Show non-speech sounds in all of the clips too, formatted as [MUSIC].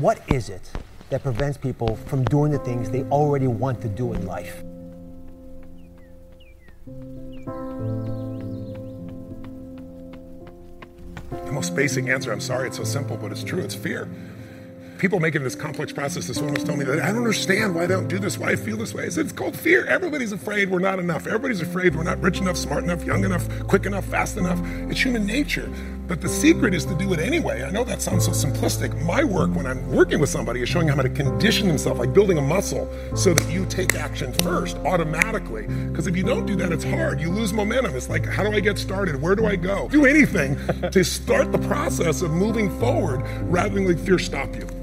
What is it that prevents people from doing the things they already want to do in life? The most basic answer, I'm sorry it's so simple, but it's true, it's fear people make making this complex process. This woman telling me that I don't understand why I don't do this, why I feel this way. I said, it's called fear. Everybody's afraid we're not enough. Everybody's afraid we're not rich enough, smart enough, young enough, quick enough, fast enough. It's human nature. But the secret is to do it anyway. I know that sounds so simplistic. My work when I'm working with somebody is showing them how to condition themselves, like building a muscle, so that you take action first automatically. Because if you don't do that, it's hard. You lose momentum. It's like, how do I get started? Where do I go? Do anything [LAUGHS] to start the process of moving forward rather than let fear stop you.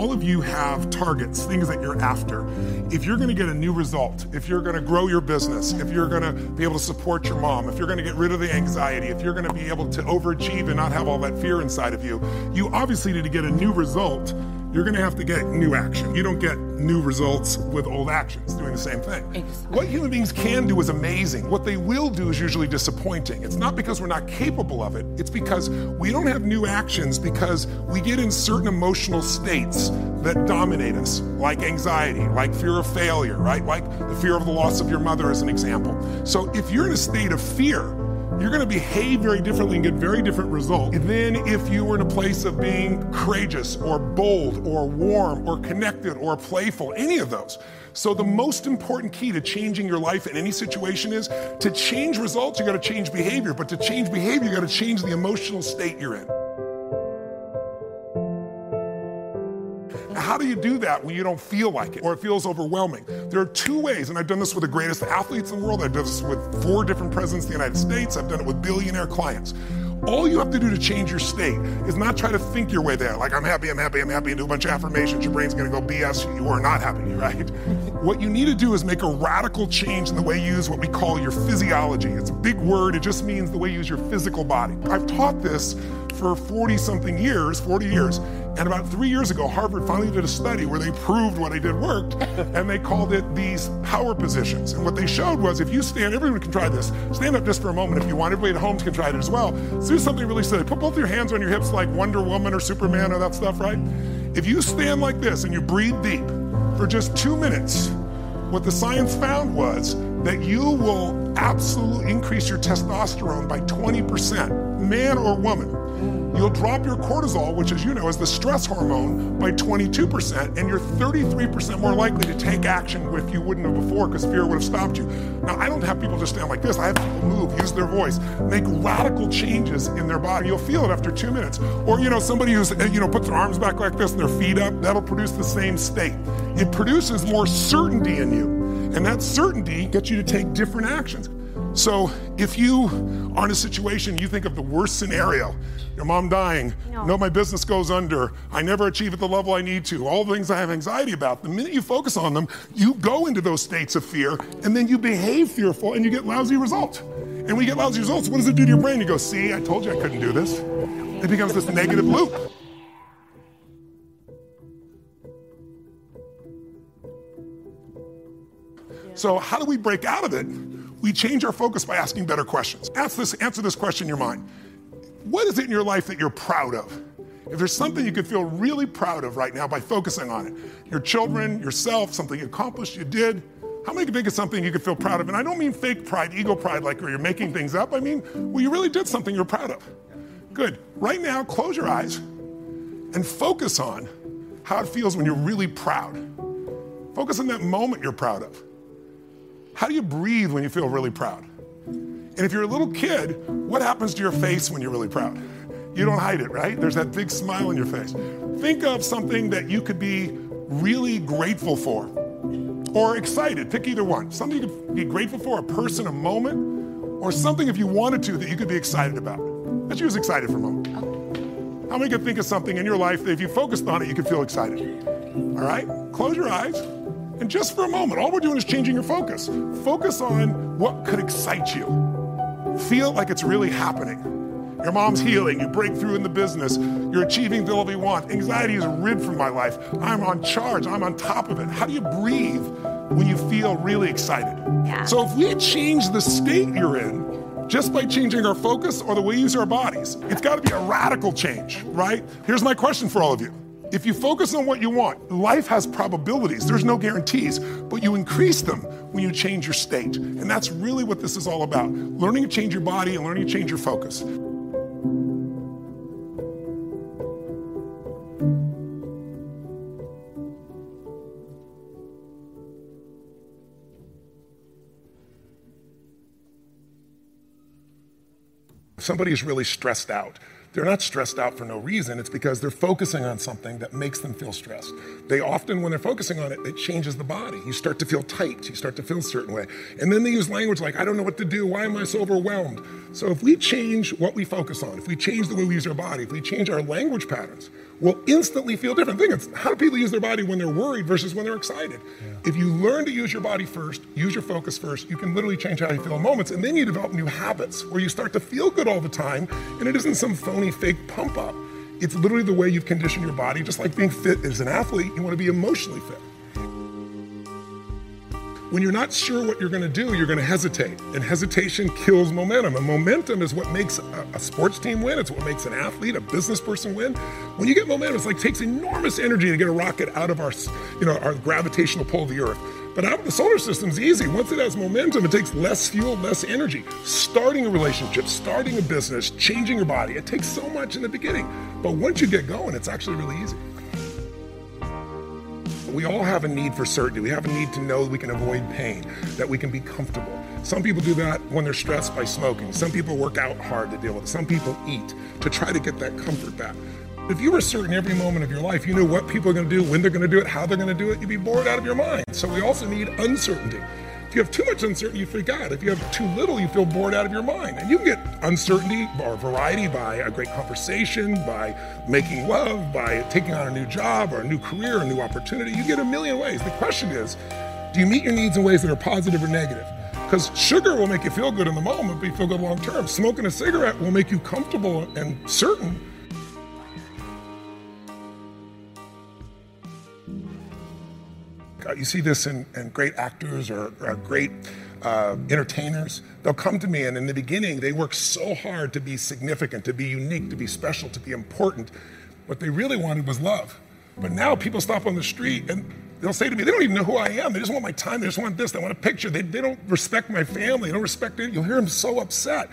All of you have targets, things that you're after. If you're going to get a new result, if you're going to grow your business, if you're going to be able to support your mom, if you're going to get rid of the anxiety, if you're going to be able to overachieve and not have all that fear inside of you, you obviously need to get a new result you're going to have to get new action. You don't get new results with old actions doing the same thing. Exactly. What human beings can do is amazing. What they will do is usually disappointing. It's not because we're not capable of it, it's because we don't have new actions because we get in certain emotional states that dominate us, like anxiety, like fear of failure, right? Like the fear of the loss of your mother, as an example. So if you're in a state of fear, you're going to behave very differently and get very different results than if you were in a place of being courageous or bold or warm or connected or playful, any of those. So, the most important key to changing your life in any situation is to change results, you got to change behavior. But to change behavior, you got to change the emotional state you're in. How do you do that when you don't feel like it or it feels overwhelming? There are two ways, and I've done this with the greatest athletes in the world. I've done this with four different presidents of the United States. I've done it with billionaire clients. All you have to do to change your state is not try to think your way there. Like, I'm happy, I'm happy, I'm happy, and do a bunch of affirmations. Your brain's gonna go BS, you are not happy, [LAUGHS] right? what you need to do is make a radical change in the way you use what we call your physiology. It's a big word, it just means the way you use your physical body. I've taught this for 40 something years, 40 years. And about three years ago, Harvard finally did a study where they proved what I did worked, [LAUGHS] and they called it these power positions. And what they showed was if you stand, everyone can try this. Stand up just for a moment if you want. Everybody at home can try it as well. So do something really silly. Put both your hands on your hips like Wonder Woman or Superman or that stuff, right? If you stand like this and you breathe deep for just two minutes, what the science found was that you will absolutely increase your testosterone by 20%, man or woman you'll drop your cortisol, which, as you know, is the stress hormone, by 22%, and you're 33% more likely to take action if you wouldn't have before because fear would have stopped you. Now, I don't have people just stand like this. I have people move, use their voice, make radical changes in their body. You'll feel it after two minutes. Or, you know, somebody who's, eh, you know, puts their arms back like this and their feet up, that'll produce the same state. It produces more certainty in you. And that certainty gets you to take different actions. So if you are in a situation, you think of the worst scenario, your mom dying, no. no, my business goes under, I never achieve at the level I need to, all the things I have anxiety about, the minute you focus on them, you go into those states of fear and then you behave fearful and you get lousy results. And when you get lousy results, what does it do to your brain? You go, see, I told you I couldn't do this. It becomes this negative loop. So, how do we break out of it? We change our focus by asking better questions. Ask this, answer this question in your mind. What is it in your life that you're proud of? If there's something you could feel really proud of right now by focusing on it, your children, yourself, something you accomplished, you did, how many can think of something you could feel proud of? And I don't mean fake pride, ego pride, like where you're making things up. I mean, well, you really did something you're proud of. Good. Right now, close your eyes and focus on how it feels when you're really proud. Focus on that moment you're proud of. How do you breathe when you feel really proud? And if you're a little kid, what happens to your face when you're really proud? You don't hide it, right? There's that big smile on your face. Think of something that you could be really grateful for. or excited. Pick either one. Something you could be grateful for, a person, a moment, or something if you wanted to that you could be excited about. Let's use excited for a moment. How many could think of something in your life that if you focused on it, you could feel excited? All right? Close your eyes. And just for a moment, all we're doing is changing your focus. Focus on what could excite you. Feel like it's really happening. Your mom's healing, you break through in the business, you're achieving the level you want. Anxiety is rid from my life. I'm on charge, I'm on top of it. How do you breathe when you feel really excited? Yeah. So if we change the state you're in, just by changing our focus or the way we use our bodies, it's got to be a radical change, right? Here's my question for all of you. If you focus on what you want, life has probabilities, there's no guarantees, but you increase them when you change your state. And that's really what this is all about learning to change your body and learning to change your focus. Somebody is really stressed out. They're not stressed out for no reason. It's because they're focusing on something that makes them feel stressed. They often, when they're focusing on it, it changes the body. You start to feel tight. You start to feel a certain way. And then they use language like, I don't know what to do. Why am I so overwhelmed? So if we change what we focus on, if we change the way we use our body, if we change our language patterns, we'll instantly feel different. Think of how do people use their body when they're worried versus when they're excited? If you learn to use your body first, use your focus first, you can literally change how you feel in moments. And then you develop new habits where you start to feel good all the time. And it isn't some phony, fake pump up. It's literally the way you've conditioned your body, just like being fit as an athlete, you want to be emotionally fit. When you're not sure what you're going to do, you're going to hesitate. And hesitation kills momentum. And momentum is what makes a, a, sports team win. It's what makes an athlete, a business person win. When you get momentum, it's like it takes enormous energy to get a rocket out of our, you know, our gravitational pull of the Earth. But out of the solar system's easy. Once it has momentum, it takes less fuel, less energy. Starting a relationship, starting a business, changing your body, it takes so much in the beginning. But once you get going, it's actually really easy. We all have a need for certainty. We have a need to know we can avoid pain, that we can be comfortable. Some people do that when they're stressed by smoking. Some people work out hard to deal with it. Some people eat to try to get that comfort back. If you were certain every moment of your life, you knew what people are going to do, when they're going to do it, how they're going to do it, you'd be bored out of your mind. So we also need uncertainty. If you have too much uncertainty, you freak out. If you have too little, you feel bored out of your mind. And you can get uncertainty or variety by a great conversation, by making love, by taking on a new job or a new career, a new opportunity. You get a million ways. The question is, do you meet your needs in ways that are positive or negative? Because sugar will make you feel good in the moment, but you feel good long term. Smoking a cigarette will make you comfortable and certain, you see this in, in great actors or, or great uh, entertainers. They'll come to me, and in the beginning, they work so hard to be significant, to be unique, to be special, to be important. What they really wanted was love. But now people stop on the street and they'll say to me, they don't even know who I am. They just want my time. They just want this. They want a picture. They, they don't respect my family. They don't respect it. You'll hear them so upset.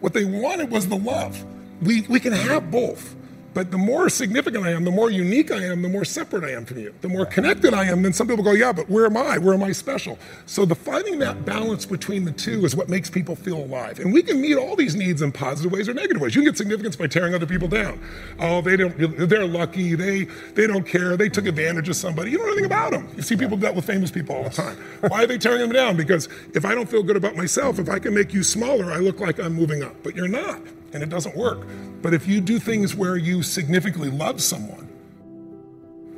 What they wanted was the love. We, we can have both. But the more significant I am, the more unique I am, the more separate I am from you. The more connected I am, then some people go, yeah, but where am I? Where am I special? So the finding that balance between the two is what makes people feel alive. And we can meet all these needs in positive ways or negative ways. You can get significance by tearing other people down. Oh, they don't, they're lucky. They, they don't care. They took advantage of somebody. You don't know anything about them. You see people do that with famous people all the time. Why are they tearing them down? Because if I don't feel good about myself, if I can make you smaller, I look like I'm moving up. But you're not and it doesn't work. But if you do things where you significantly love someone,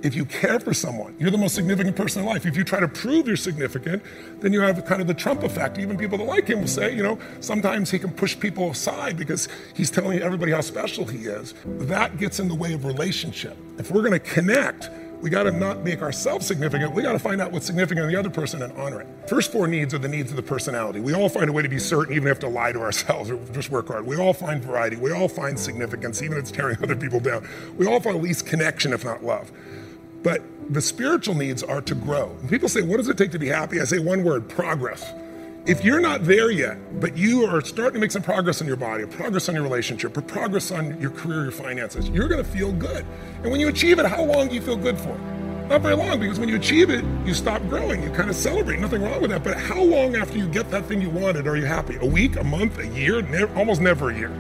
if you care for someone, you're the most significant person in life. If you try to prove you're significant, then you have kind of the Trump effect. Even people that like him will say, you know, sometimes he can push people aside because he's telling everybody how special he is. That gets in the way of relationship. If we're going to connect, we got to not make ourselves significant. We got to find out what's significant in the other person and honor it. First four needs are the needs of the personality. We all find a way to be certain, even if to lie to ourselves or just work hard. We all find variety. We all find significance, even if it's tearing [LAUGHS] other people down. We all find at least connection, if not love. But the spiritual needs are to grow. When people say, What does it take to be happy? I say one word progress. If you're not there yet, but you are starting to make some progress in your body, progress on your relationship, or progress on your career, your finances, you're to feel good. And when you achieve it, how long do you feel good for? Not very long, because when you achieve it, you stop growing. You kind of celebrate. Nothing wrong with that. But how long after you get that thing you wanted are you happy? A week, a month, a year? Almost never a year.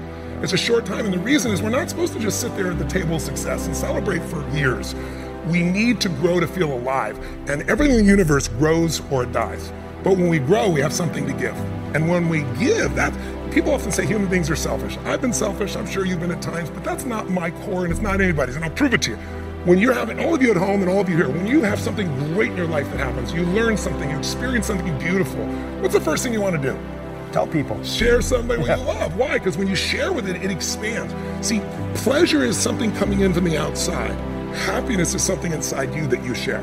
It's a short time. And the reason is we're not supposed to just sit there at the table of success and celebrate for years. We need to grow to feel alive, and everything in the universe grows or it dies. But when we grow, we have something to give. And when we give, that people often say human beings are selfish. I've been selfish, I'm sure you've been at times, but that's not my core and it's not anybody's, and I'll prove it to you. When you're having, all of you at home and all of you here, when you have something great in your life that happens, you learn something, you experience something beautiful, what's the first thing you want to do? Tell people. Share somebody yeah. you love. Why? Because when you share with it, it expands. See, pleasure is something coming in from the outside. Happiness is something inside you that you share.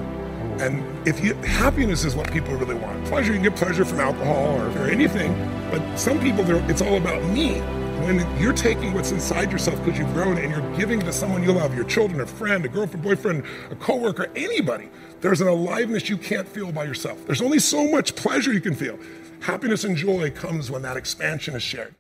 And if you happiness is what people really want. Pleasure, you can get pleasure from alcohol or, or anything, but some people, it's all about me when you're taking what's inside yourself because you've grown and you're giving to someone you love, your children, a friend, a girlfriend, boyfriend, a coworker, anybody, there's an aliveness you can't feel by yourself. There's only so much pleasure you can feel. Happiness and joy comes when that expansion is shared.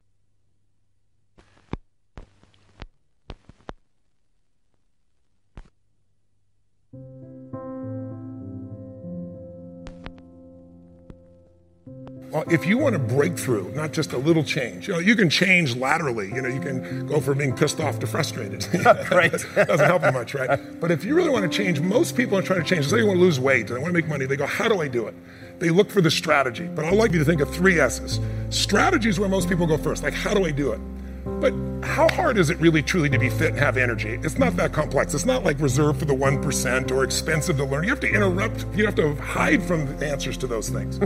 Uh, if you want a breakthrough, not just a little change, you know, you can change laterally. You know, you can go from being pissed off to frustrated. [LAUGHS] [LAUGHS] right. doesn't help you much, right? But if you really want to change, most people are trying to change. You want to lose weight they want to make money. They go, how do I do it? They look for the strategy. But I'd like you to think of three S's. Strategy is where most people go first. Like, how do I do it? But how hard is it really truly to be fit and have energy? It's not that complex. It's not like reserved for the 1% or expensive to learn. You have to interrupt, you have to hide from the answers to those things. [LAUGHS] the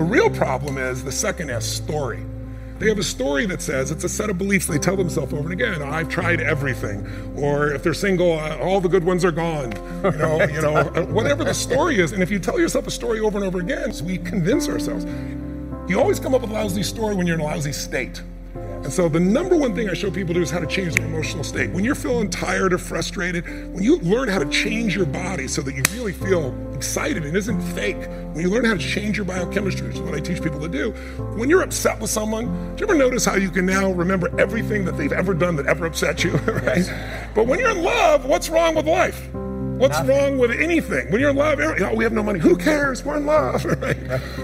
real problem is the second S story. They have a story that says it's a set of beliefs they tell themselves over and again. I've tried everything, or if they're single, uh, all the good ones are gone. You [LAUGHS] know, you know, uh, whatever the story is. And if you tell yourself a story over and over again, so we convince ourselves. You always come up with a lousy story when you're in a lousy state. And so the number one thing I show people to do is how to change their emotional state. When you're feeling tired or frustrated, when you learn how to change your body so that you really feel excited and isn't fake, when you learn how to change your biochemistry, which is what I teach people to do, when you're upset with someone, do you ever notice how you can now remember everything that they've ever done that ever upset you, [LAUGHS] right? But when you're in love, what's wrong with life? What's Nothing. wrong with anything? When you're in love, oh, we have no money. Who cares? We're in love, [LAUGHS] right?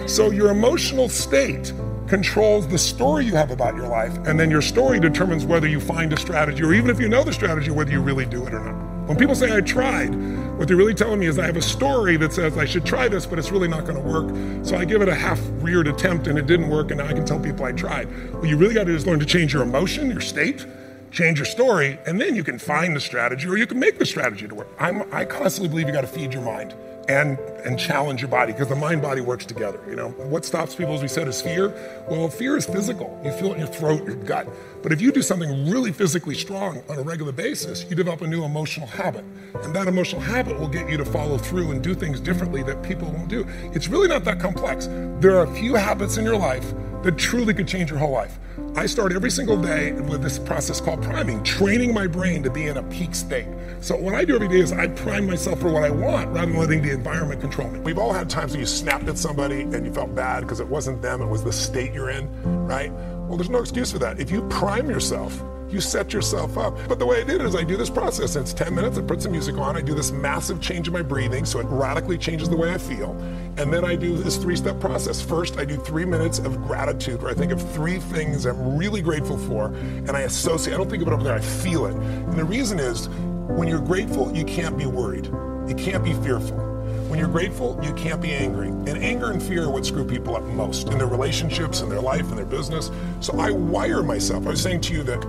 So your emotional state controls the story you have about your life, and then your story determines whether you find a strategy, or even if you know the strategy, whether you really do it or not. When people say I tried, what they're really telling me is I have a story that says I should try this, but it's really not going to work. So I give it a half-reared attempt, and it didn't work, and now I can tell people I tried. What you really got to do is learn to change your emotion, your state, change your story, and then you can find the strategy, or you can make the strategy to work. I'm, I constantly believe you got to feed your mind and and challenge your body because the mind body works together you know? What stops people as we said is fear. Well fear is physical. You feel it in your throat your gut. But if you do something really physically strong on a regular basis you develop a new emotional habit. And that emotional habit will get you to follow through and do things differently that people won't do. It's really not that complex. There are a few habits in your life that truly could change your whole life I start every single day with this process called priming, training my brain to be in a peak state. So what I do every day is I prime myself for what I want rather than letting the environment control me. We've all had times when you snapped at somebody and you felt bad because it wasn't them, it was the state you're in, right? Well, there's no excuse for that. If you prime yourself, you set yourself up. But the way I did it is I do this process. It's 10 minutes. I put some music on. I do this massive change in my breathing so it radically changes the way I feel. And then I do this three step process. First, I do three minutes of gratitude where I think of three things I'm really grateful for. And I associate, I don't think of it over there, I feel it. And the reason is when you're grateful, you can't be worried, you can't be fearful. When you're grateful, you can't be angry. And anger and fear are what screw people up most in their relationships, in their life, in their business. So I wire myself. I was saying to you that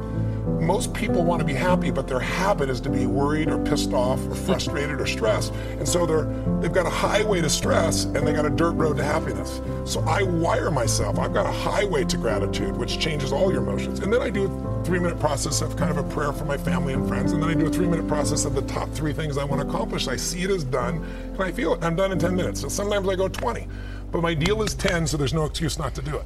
most people want to be happy, but their habit is to be worried or pissed off or frustrated or stressed. And so they're they've got a highway to stress and they got a dirt road to happiness. So I wire myself. I've got a highway to gratitude, which changes all your emotions. And then I do a three minute process of kind of a prayer for my family and friends. And then I do a three minute process of the top three things I want to accomplish. I see it as done and I feel it. I'm done in 10 minutes. So sometimes I go 20. But my deal is 10, so there's no excuse not to do it.